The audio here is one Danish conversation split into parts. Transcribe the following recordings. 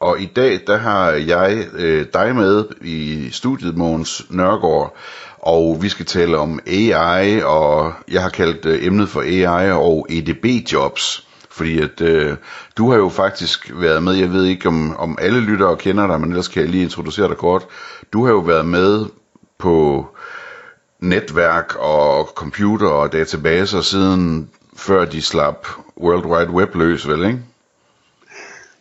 Og i dag, der har jeg øh, dig med i studiet, Mogens Nørgaard. Og vi skal tale om AI, og jeg har kaldt øh, emnet for AI og EDB-jobs. Fordi at øh, du har jo faktisk været med, jeg ved ikke om, om alle lyttere kender dig, men ellers kan jeg lige introducere dig kort. Du har jo været med på netværk og computer og databaser siden før de slap World Wide Web løs, vel ikke?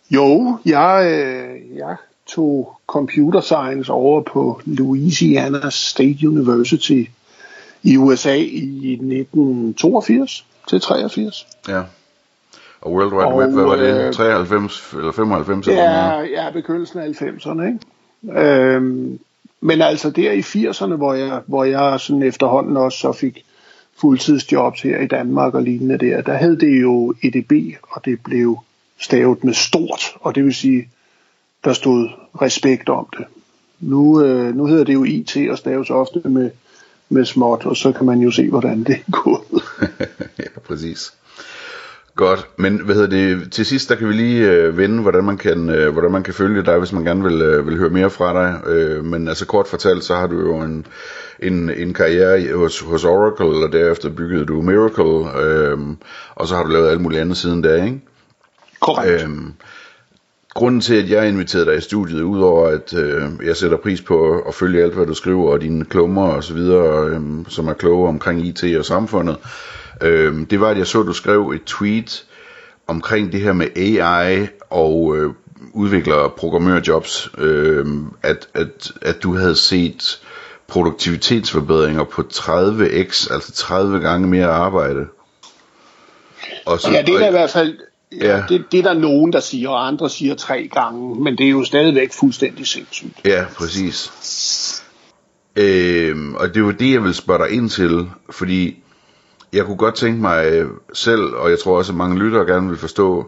Jo, jeg, øh, jeg tog computer science over på Louisiana State University i USA i 1982 til 83. Ja. Og World Wide og, Web, hvad var det? 93 øh, eller 95? Ja, eller ja, begyndelsen af 90'erne, ikke? Øhm, men altså der i 80'erne, hvor jeg, hvor jeg sådan efterhånden også så fik fuldtidsjobs her i Danmark og lignende der, der havde det jo EDB, og det blev stavet med stort, og det vil sige, der stod respekt om det. Nu, øh, nu hedder det jo IT og staves ofte med, med småt, og så kan man jo se, hvordan det er gået. ja, præcis. Godt, men hvad hedder det, til sidst der kan vi lige øh, vende, hvordan man kan, øh, hvordan man kan følge dig, hvis man gerne vil, øh, vil høre mere fra dig. Øh, men altså kort fortalt, så har du jo en, en, en karriere hos, hos Oracle, og derefter byggede du Miracle, øh, og så har du lavet alt muligt andet siden da, ikke? Korrekt. Øh, grunden til, at jeg inviterede dig i studiet, udover at øh, jeg sætter pris på at følge alt, hvad du skriver, og dine klummer og så videre, øh, som er kloge omkring IT og samfundet, øh, det var, at jeg så, at du skrev et tweet omkring det her med AI og øh, udvikler programmørjobs, øh, at, at, at du havde set produktivitetsforbedringer på 30x, altså 30 gange mere arbejde. Og så, ja, det er da i hvert fald, ja, det, det er der nogen, der siger, og andre siger tre gange, men det er jo stadigvæk fuldstændig sindssygt. Ja, præcis. Øh, og det var det, jeg vil spørge dig ind til, fordi jeg kunne godt tænke mig selv, og jeg tror også, at mange lyttere gerne vil forstå,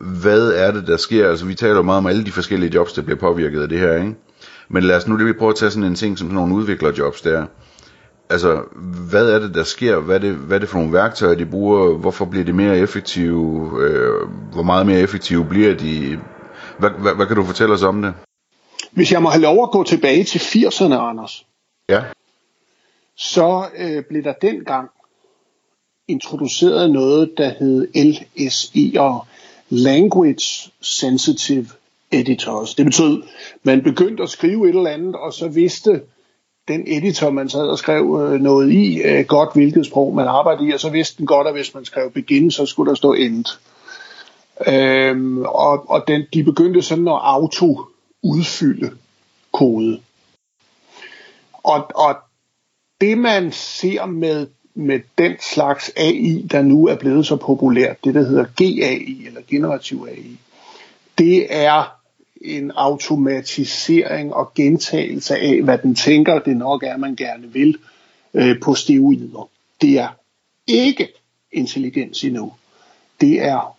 hvad er det, der sker? Altså, vi taler jo meget om alle de forskellige jobs, der bliver påvirket af det her, ikke? Men lad os nu lige prøve at tage sådan en ting som sådan nogle udviklerjobs der. Altså, hvad er det, der sker? Hvad er det, hvad er det for nogle værktøjer, de bruger? Hvorfor bliver de mere effektive? Øh, hvor meget mere effektive bliver de? Hvad, hvad, hvad kan du fortælle os om det? Hvis jeg må have lov at gå tilbage til 80'erne, Anders. Ja. Så øh, blev der dengang introduceret noget, der hed LSE og Language Sensitive Editors. Det betød, man begyndte at skrive et eller andet, og så vidste den editor, man sad og skrev øh, noget i, øh, godt hvilket sprog man arbejdede i, og så vidste den godt, at hvis man skrev begin, så skulle der stå end. Øhm, og og den, de begyndte sådan at auto-udfylde kode. Og, og det man ser med med den slags AI, der nu er blevet så populært, det der hedder GAI eller generativ AI, det er en automatisering og gentagelse af, hvad den tænker, det nok er, man gerne vil, øh, på steroider. Det er ikke intelligens endnu. Det er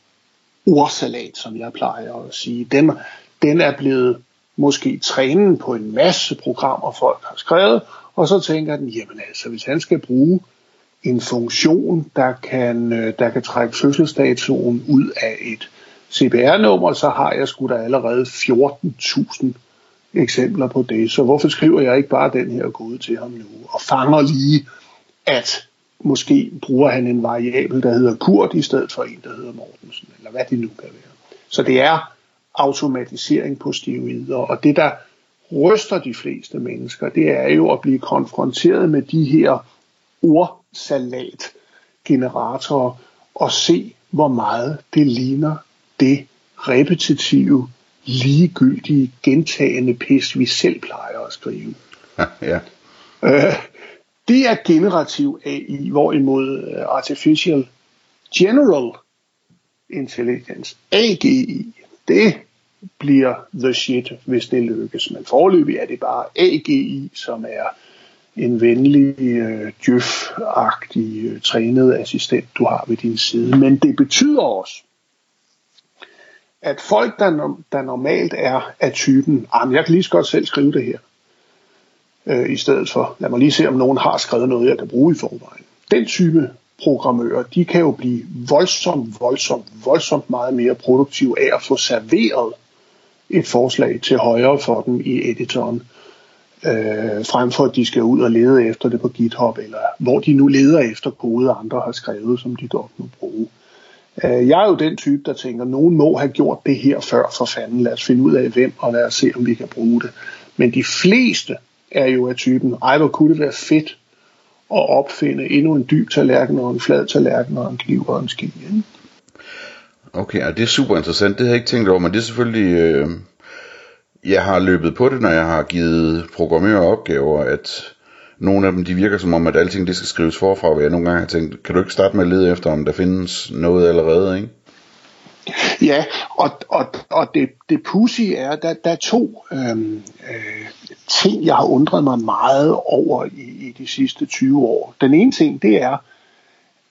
ordsalat, som jeg plejer at sige. Den, den er blevet måske trænet på en masse programmer, folk har skrevet, og så tænker den, jamen altså, hvis han skal bruge en funktion, der kan, øh, der kan trække fødselsdatoen ud af et CPR-nummer, så har jeg sgu da allerede 14.000 eksempler på det. Så hvorfor skriver jeg ikke bare den her kode til ham nu? Og fanger lige, at måske bruger han en variabel, der hedder Kurt, i stedet for en, der hedder Mortensen, eller hvad det nu kan være. Så det er automatisering på steroider, og det, der ryster de fleste mennesker, det er jo at blive konfronteret med de her ordsalatgeneratorer og se, hvor meget det ligner det repetitive, ligegyldige, gentagende pis, vi selv plejer at skrive. ja. Øh, det er generativ AI, hvorimod øh, Artificial General Intelligence, AGI, det bliver the shit, hvis det lykkes. Men forløbig er det bare AGI, som er en venlig, øh, djøf-agtig, øh, trænet assistent, du har ved din side. Men det betyder også, at folk, der, der normalt er af typen, ah, jeg kan lige så godt selv skrive det her, øh, i stedet for, lad mig lige se, om nogen har skrevet noget, jeg kan bruge i forvejen. Den type programmører, de kan jo blive voldsomt, voldsomt, voldsomt meget mere produktive af at få serveret et forslag til højre for dem i editoren, øh, frem for at de skal ud og lede efter det på GitHub, eller hvor de nu leder efter kode, andre har skrevet, som de godt må bruge. Øh, jeg er jo den type, der tænker, nogen må have gjort det her før for fanden. Lad os finde ud af hvem, og lad os se, om vi kan bruge det. Men de fleste er jo af typen, ej hvor kunne det være fedt at opfinde endnu en dyb tallerken og en flad tallerken og en kniv og en ski. Ikke? Okay, ja, det er super interessant. Det har jeg ikke tænkt over, men det er selvfølgelig... Øh, jeg har løbet på det, når jeg har givet programmører opgaver, at nogle af dem, de virker som om, at alting det skal skrives forfra, hvor jeg nogle gange har tænkt, kan du ikke starte med at lede efter, om der findes noget allerede, ikke? Ja, og, og, og det, det pussy er, der, der er to øhm, øh, ting, jeg har undret mig meget over i, i de sidste 20 år. Den ene ting, det er,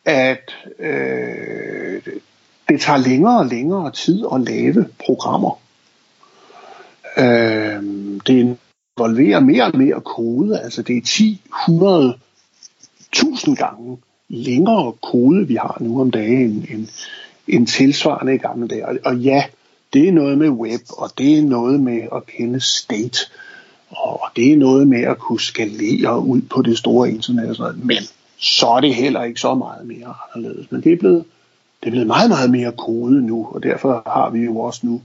at øh, det tager længere og længere tid at lave programmer. Øh, det er involverer mere og mere kode, altså det er 10, 100, 1000 gange længere kode, vi har nu om dagen, end, end, end tilsvarende i gamle dage. Og, og ja, det er noget med web, og det er noget med at kende state, og det er noget med at kunne skalere ud på det store internet og sådan noget. Men så er det heller ikke så meget mere anderledes. Men det er blevet, det er blevet meget, meget mere kode nu, og derfor har vi jo også nu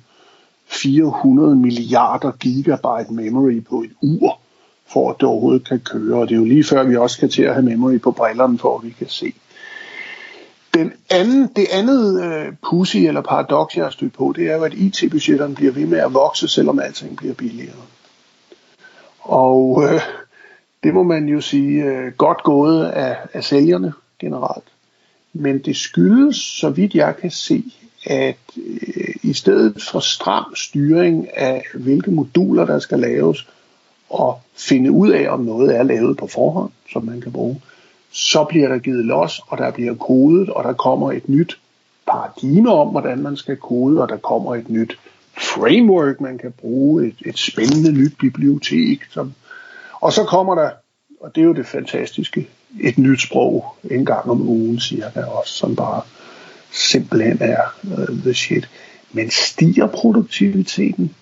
400 milliarder gigabyte memory på et ur, for at det overhovedet kan køre. Og det er jo lige før, vi også skal til at have memory på brillerne, for at vi kan se. Den anden, det andet øh, pussy eller paradoks, jeg har stødt på, det er jo, at IT-budgetterne bliver ved med at vokse, selvom alting bliver billigere. Og øh, det må man jo sige øh, godt gået af, af sælgerne generelt. Men det skyldes, så vidt jeg kan se, at øh, i stedet for stram styring af, hvilke moduler der skal laves, og finde ud af, om noget er lavet på forhånd, som man kan bruge, så bliver der givet los, og der bliver kodet, og der kommer et nyt paradigme om, hvordan man skal kode, og der kommer et nyt framework, man kan bruge, et, et spændende nyt bibliotek. Som, og så kommer der, og det er jo det fantastiske, et nyt sprog en gang om ugen cirka også, som bare simpelthen er uh, the shit. Men stiger produktiviteten?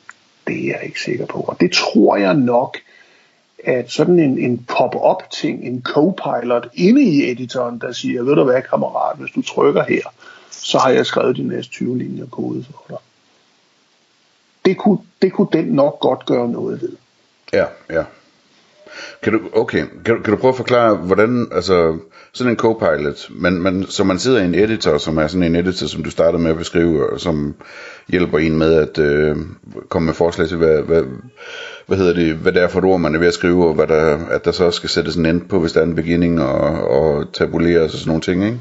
Det er jeg ikke sikker på. Og det tror jeg nok, at sådan en, en pop-up ting, en co-pilot inde i editoren, der siger, ved du hvad kammerat, hvis du trykker her, så har jeg skrevet de næste 20 linjer kode for dig. Det kunne, det kunne den nok godt gøre noget ved. Ja, ja. Kan du, okay, kan, kan du prøve at forklare, hvordan, altså, sådan en co-pilot, men, men, så man sidder i en editor, som er sådan en editor, som du starter med at beskrive, og som hjælper en med at øh, komme med forslag til, hvad, hvad, hvad hedder det, hvad det er for et ord, man er ved at skrive, og hvad der, at der så skal sættes en end på, hvis der er en beginning, og, og tabuleres og sådan nogle ting, ikke?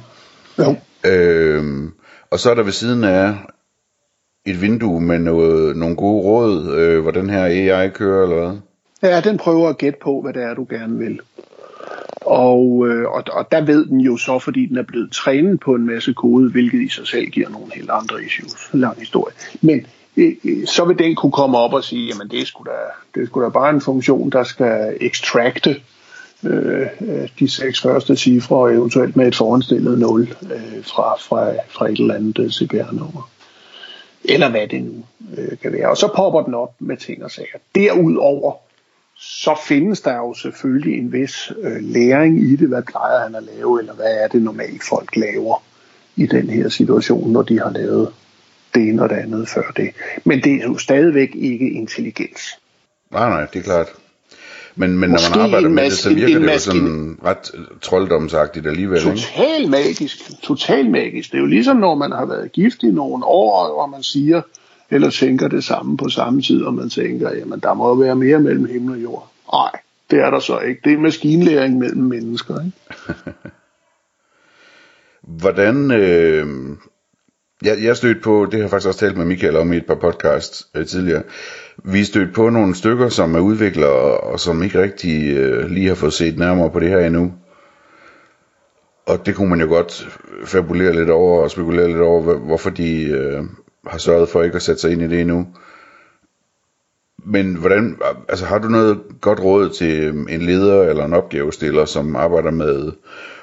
Jo. Øh, og så er der ved siden af et vindue med noget, nogle gode råd, øh, hvor den her AI kører, eller hvad? Ja, den prøver at gætte på, hvad det er, du gerne vil. Og, øh, og, og der ved den jo så, fordi den er blevet trænet på en masse kode, hvilket i sig selv giver nogle helt andre issues. Lang historie. Men øh, øh så vil den kunne komme op og sige, jamen det er sgu da, det er sgu da bare en funktion, der skal ekstrakte øh, de seks første cifre, og eventuelt med et foranstillet 0 øh, fra, fra, fra et eller andet øh, CPR-nummer. Eller hvad det nu øh, kan være. Og så popper den op med ting og sager. Derudover så findes der jo selvfølgelig en vis øh, læring i det. Hvad plejer han at lave, eller hvad er det normalt folk laver i den her situation, når de har lavet det ene og det andet før det. Men det er jo stadigvæk ikke intelligens. Nej, nej, det er klart. Men, men når man arbejder med det, så virker det jo sådan ret trolddomsagtigt alligevel. Total magisk. Total magisk. Det er jo ligesom, når man har været gift i nogle år, og man siger, eller tænker det samme på samme tid, og man tænker, jamen der må jo være mere mellem himmel og jord. Nej, det er der så ikke. Det er maskinlæring mellem mennesker. Ikke? Hvordan, øh, Jeg, jeg stødt på, det har jeg faktisk også talt med Michael om i et par podcasts øh, tidligere, vi stødt på nogle stykker, som er udviklere, og som ikke rigtig øh, lige har fået set nærmere på det her endnu. Og det kunne man jo godt fabulere lidt over og spekulere lidt over, hvorfor de øh, har sørget for ikke at sætte sig ind i det endnu. Men hvordan, altså har du noget godt råd til øhm, en leder eller en opgavestiller, som arbejder med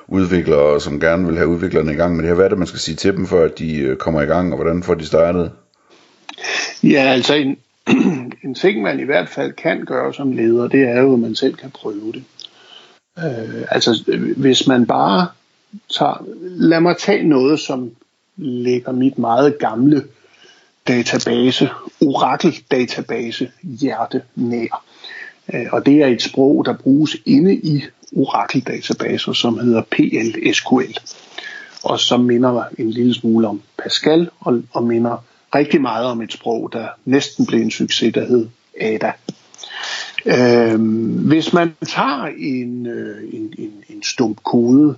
udviklere, og som gerne vil have udviklerne i gang med det her? Hvad er det, man skal sige til dem, for at de øh, kommer i gang, og hvordan får de startet? Ja, altså en, en ting, man i hvert fald kan gøre som leder, det er jo, at man selv kan prøve det. Øh, altså, hvis man bare tager... Lad mig tage noget, som ligger mit meget gamle database, Oracle-database, hjerte nær. Øh, og det er et sprog, der bruges inde i Oracle-databaser, som hedder PLSQL, og som minder en lille smule om Pascal, og, og minder rigtig meget om et sprog, der næsten blev en succes, der hed ADA. Øhm, hvis man tager en, øh, en, en, en stump kode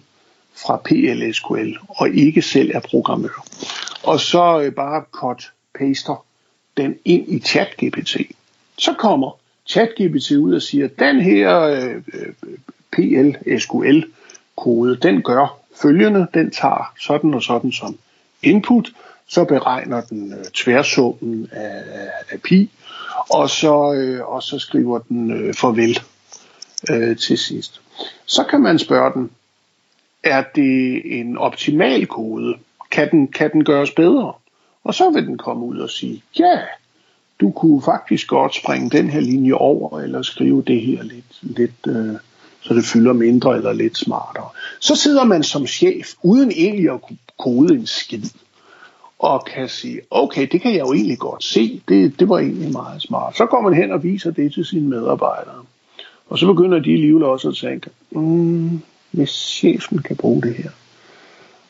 fra PLSQL og ikke selv er programmør, og så øh, bare cut-paster den ind i ChatGPT, så kommer ChatGPT ud og siger, den her øh, øh PLSQL-kode, den gør følgende, den tager sådan og sådan som input, så beregner den øh, tværsummen af, af pi, og så, øh, og så skriver den øh, farvel øh, til sidst. Så kan man spørge den, er det en optimal kode? Kan den, kan den gøres bedre? Og så vil den komme ud og sige, ja, du kunne faktisk godt springe den her linje over, eller skrive det her lidt, lidt øh, så det fylder mindre eller lidt smartere. Så sidder man som chef, uden egentlig at kunne kode en skid, og kan sige, okay, det kan jeg jo egentlig godt se, det, det var egentlig meget smart. Så går man hen og viser det til sine medarbejdere. Og så begynder de alligevel også at tænke, mm, hvis chefen kan bruge det her,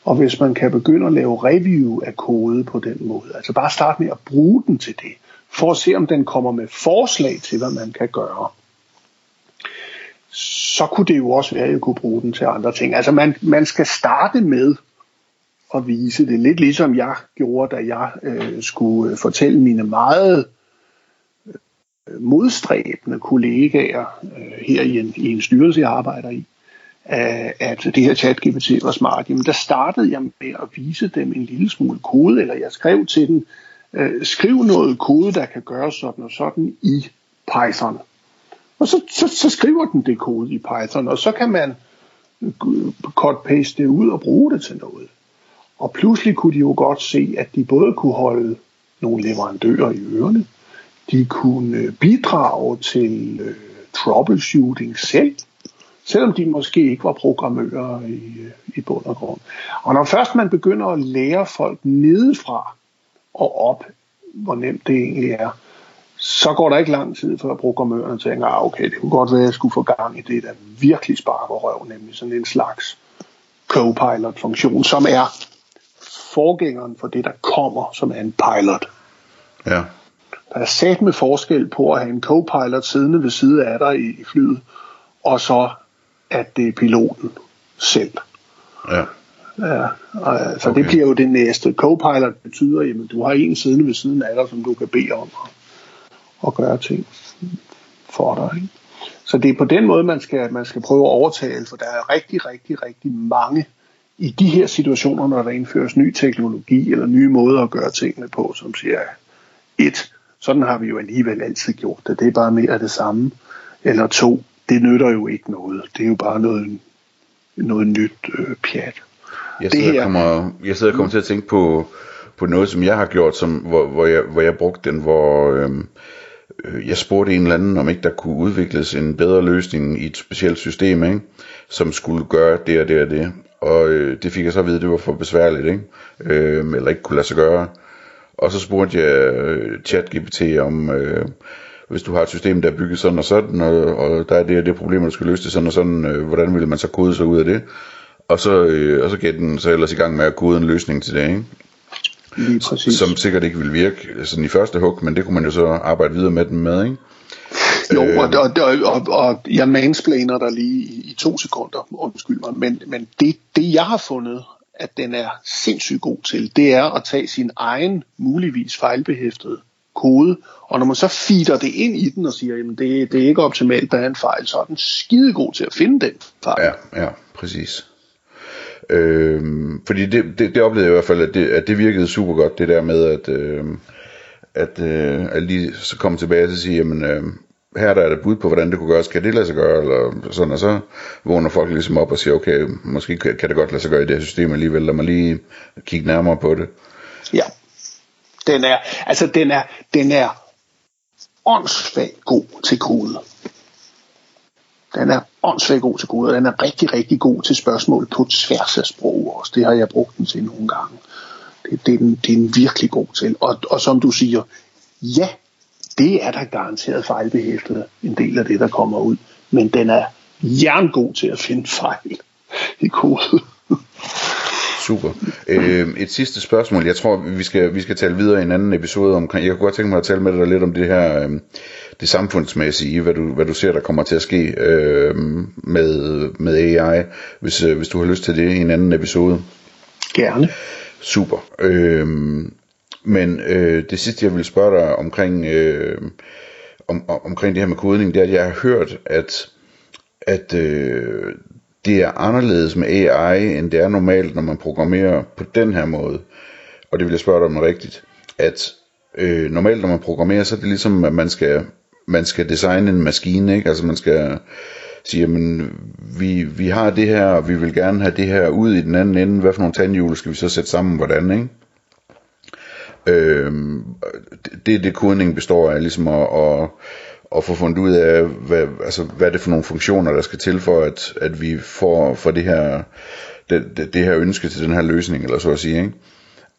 og hvis man kan begynde at lave review af kode på den måde, altså bare starte med at bruge den til det, for at se om den kommer med forslag til, hvad man kan gøre, så kunne det jo også være, at jeg kunne bruge den til andre ting. Altså man, man skal starte med at vise det, lidt ligesom jeg gjorde, da jeg øh, skulle øh, fortælle mine meget øh, modstræbende kollegaer øh, her i en, i en styrelse, jeg arbejder i, at det her chat GPT var smart, jamen der startede jeg med at vise dem en lille smule kode, eller jeg skrev til den, øh, skriv noget kode, der kan gøre sådan og sådan i Python. Og så, så, så skriver den det kode i Python, og så kan man cut-paste det ud og bruge det til noget. Og pludselig kunne de jo godt se, at de både kunne holde nogle leverandører i ørene, de kunne øh, bidrage til øh, troubleshooting selv, selvom de måske ikke var programmører i, i bund og grund. Og når først man begynder at lære folk nedefra og op, hvor nemt det egentlig er, så går der ikke lang tid, før programmøren tænker, ah, okay, det kunne godt være, at jeg skulle få gang i det, der virkelig sparker røv, nemlig sådan en slags copilot-funktion, som er forgængeren for det, der kommer, som er en pilot. Ja. Der er sat med forskel på at have en co-pilot siddende ved side af dig i flyet, og så at det er piloten selv. Ja. Ja, og, så okay. det bliver jo det næste. Co-pilot betyder, at du har en siddende ved siden af dig, som du kan bede om at, at gøre ting for dig. Ikke? Så det er på den måde, man skal, man skal prøve at overtale, for der er rigtig, rigtig, rigtig mange i de her situationer, når der indføres ny teknologi eller nye måder at gøre tingene på, som siger, et, sådan har vi jo alligevel altid gjort det, det er bare mere af det samme, eller to, det nytter jo ikke noget, det er jo bare noget, noget nyt øh, pjat. Jeg sidder, det her, kommer, jeg sidder og kommer til at tænke på, på noget, som jeg har gjort, som, hvor, hvor, jeg, hvor jeg brugte den, hvor øhm, øh, jeg spurgte en eller anden, om ikke der kunne udvikles en bedre løsning i et specielt system, ikke? som skulle gøre det og det og det og øh, det fik jeg så at vide, det var for besværligt, ikke? Øh, eller ikke kunne lade sig gøre. Og så spurgte jeg øh, ChatGPT om, øh, hvis du har et system, der er bygget sådan og sådan, og, og der er det og det problem, der skal løse det sådan og sådan, øh, hvordan vil man så kode sig ud af det? Og så, øh, og så gav den så ellers i gang med at kode en løsning til det, ikke? Lige præcis. Som sikkert ikke vil virke sådan i første hug, men det kunne man jo så arbejde videre med den med, ikke? Jo, og, og, og, og jeg mansplaner der lige i, i to sekunder, undskyld mig, men, men det, det jeg har fundet at den er sindssygt god til, det er at tage sin egen muligvis fejlbehæftede kode, og når man så feeder det ind i den og siger, at det, det er ikke optimalt, der er en fejl, så er den skide god til at finde den fejl. Ja, ja, præcis. Øh, fordi det, det, det oplevede jeg i hvert fald, at det, at det virkede super godt, det der med, at, øh, at, øh, at lige så komme tilbage og sige, jamen, øh, her der er der bud på, hvordan det kunne gøres, kan det lade sig gøre, eller sådan, og så vågner folk ligesom op og siger, okay, måske kan det godt lade sig gøre i det her system alligevel, lad mig lige kigge nærmere på det. Ja, den er, altså den er, den er åndssvagt god til kode. Den er åndssvagt god til kode, og den er rigtig, rigtig god til spørgsmål på tværs af sprog også. Det har jeg brugt den til nogle gange. Det, det, er, den, det er den virkelig god til. Og, og som du siger, ja, det er der garanteret fejlbehæftet en del af det, der kommer ud. Men den er jerngod til at finde fejl i kode. Super. Øh, et sidste spørgsmål. Jeg tror, vi skal, vi skal tale videre i en anden episode omkring. Jeg kunne godt tænke mig at tale med dig lidt om det her, øh, det samfundsmæssige, hvad du, hvad du ser, der kommer til at ske øh, med, med AI, hvis, øh, hvis du har lyst til det i en anden episode. Gerne. Super. Øh, men øh, det sidste, jeg vil spørge dig omkring, øh, om, omkring det her med kodning, det er, at jeg har hørt, at, at øh, det er anderledes med AI, end det er normalt, når man programmerer på den her måde. Og det vil jeg spørge dig om rigtigt. At øh, normalt, når man programmerer, så er det ligesom, at man skal, man skal designe en maskine, ikke? Altså man skal sige, men vi, vi har det her, og vi vil gerne have det her ud i den anden ende. Hvad for nogle tandhjul skal vi så sætte sammen, hvordan, ikke? Øh, det det kodning består af, ligesom at, at, at få fundet ud af, hvad, altså, hvad er det for nogle funktioner, der skal til for, at, at vi får, for det, her, det, det, det her ønske til den her løsning, eller så at sige. Ikke?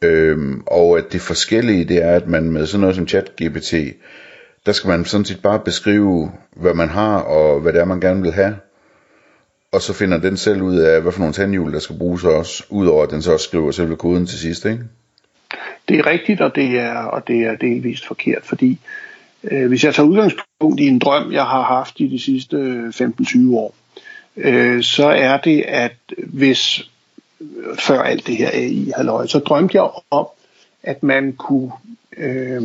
Øhm, og at det forskellige, det er, at man med sådan noget som ChatGPT, der skal man sådan set bare beskrive, hvad man har, og hvad det er, man gerne vil have. Og så finder den selv ud af, hvad for nogle tandhjul, der skal bruges også, udover at den så også skriver selve koden til sidst, ikke? Det er rigtigt, og det er, og det er delvist forkert, fordi øh, hvis jeg tager udgangspunkt i en drøm, jeg har haft i de sidste øh, 15-20 år, øh, så er det, at hvis øh, før alt det her AI halløj, så drømte jeg om, at man kunne øh,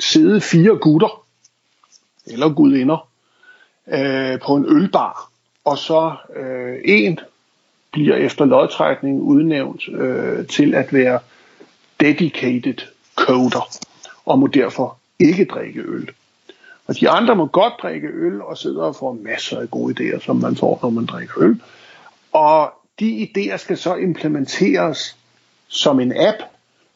sidde fire gutter, eller gudinder, øh, på en ølbar, og så øh, en bliver efter lodtrækning udnævnt øh, til at være dedicated coder, og må derfor ikke drikke øl. Og de andre må godt drikke øl og sidder og får masser af gode idéer, som man får, når man drikker øl. Og de idéer skal så implementeres som en app,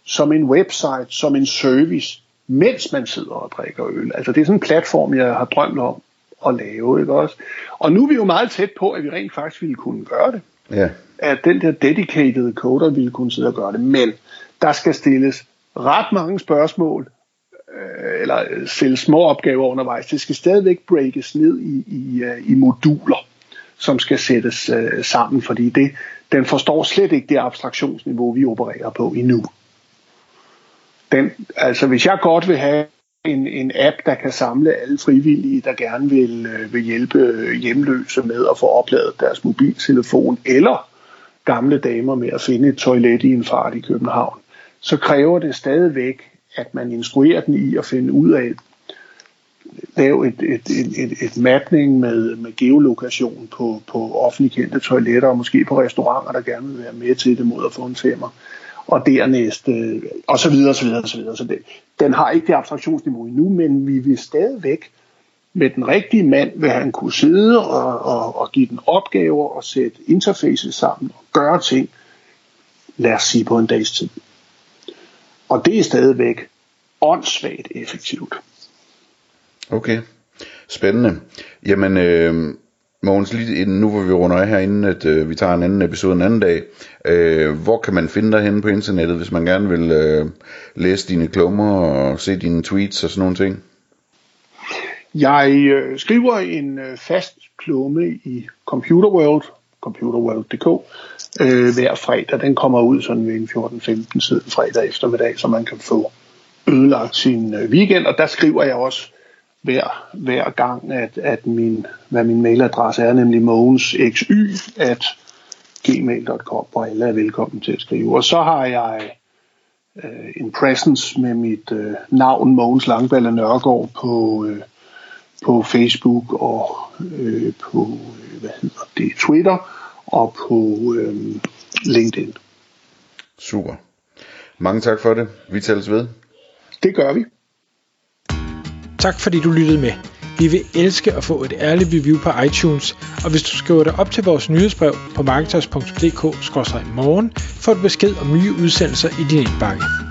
som en website, som en service, mens man sidder og drikker øl. Altså det er sådan en platform, jeg har drømt om at lave, ikke også? Og nu er vi jo meget tæt på, at vi rent faktisk ville kunne gøre det. Ja. At den der dedicated coder ville kunne sidde og gøre det. Men der skal stilles ret mange spørgsmål, Øh, eller øh, stille små opgaver undervejs. Det skal stadigvæk breakes ned i, i, øh, i moduler, som skal sættes øh, sammen, fordi det, den forstår slet ikke det abstraktionsniveau, vi opererer på endnu. Den, altså hvis jeg godt vil have en, en app, der kan samle alle frivillige, der gerne vil, øh, vil hjælpe hjemløse med at få opladet deres mobiltelefon, eller gamle damer med at finde et toilet i en fart i København, så kræver det stadigvæk, at man instruerer den i at finde ud af, lave et, et, et, et, et mapning med, med geolokation på, på offentligt kendte toiletter, og måske på restauranter, der gerne vil være med til det mod at få en femmer. Og dernæst, øh, og så videre, så videre, så videre. Så det, den har ikke det abstraktionsniveau endnu, men vi vil stadigvæk med den rigtige mand, vil han kunne sidde og, og, og give den opgaver og sætte interfaces sammen og gøre ting, lad os sige på en dags tid. Og det er stadigvæk åndssvagt effektivt. Okay, spændende. Jamen, øh, Mogens, lige inden, nu hvor vi runder af herinde, at øh, vi tager en anden episode en anden dag. Øh, hvor kan man finde dig henne på internettet, hvis man gerne vil øh, læse dine klummer og se dine tweets og sådan nogle ting? Jeg øh, skriver en øh, fast klumme i Computer World, computerworld.dk, øh, hver fredag. Den kommer ud sådan ved en 14-15 siden fredag eftermiddag, så man kan få ødelagt sin øh, weekend. Og der skriver jeg også hver, hver gang, at, at min, hvad min mailadresse er, nemlig mogensxy, at gmail.com, hvor alle er velkommen til at skrive. Og så har jeg øh, en presence med mit øh, navn, Mogens Langballe Nørgaard, på, øh, på Facebook og øh, på øh, hvad hedder det, Twitter og på øh, LinkedIn. Super. Mange tak for det. Vi tælles ved. Det gør vi. Tak fordi du lyttede med. Vi vil elske at få et ærligt review på iTunes, og hvis du skriver dig op til vores nyhedsbrev på marketers.dk-morgen, får du besked om nye udsendelser i din indbakke.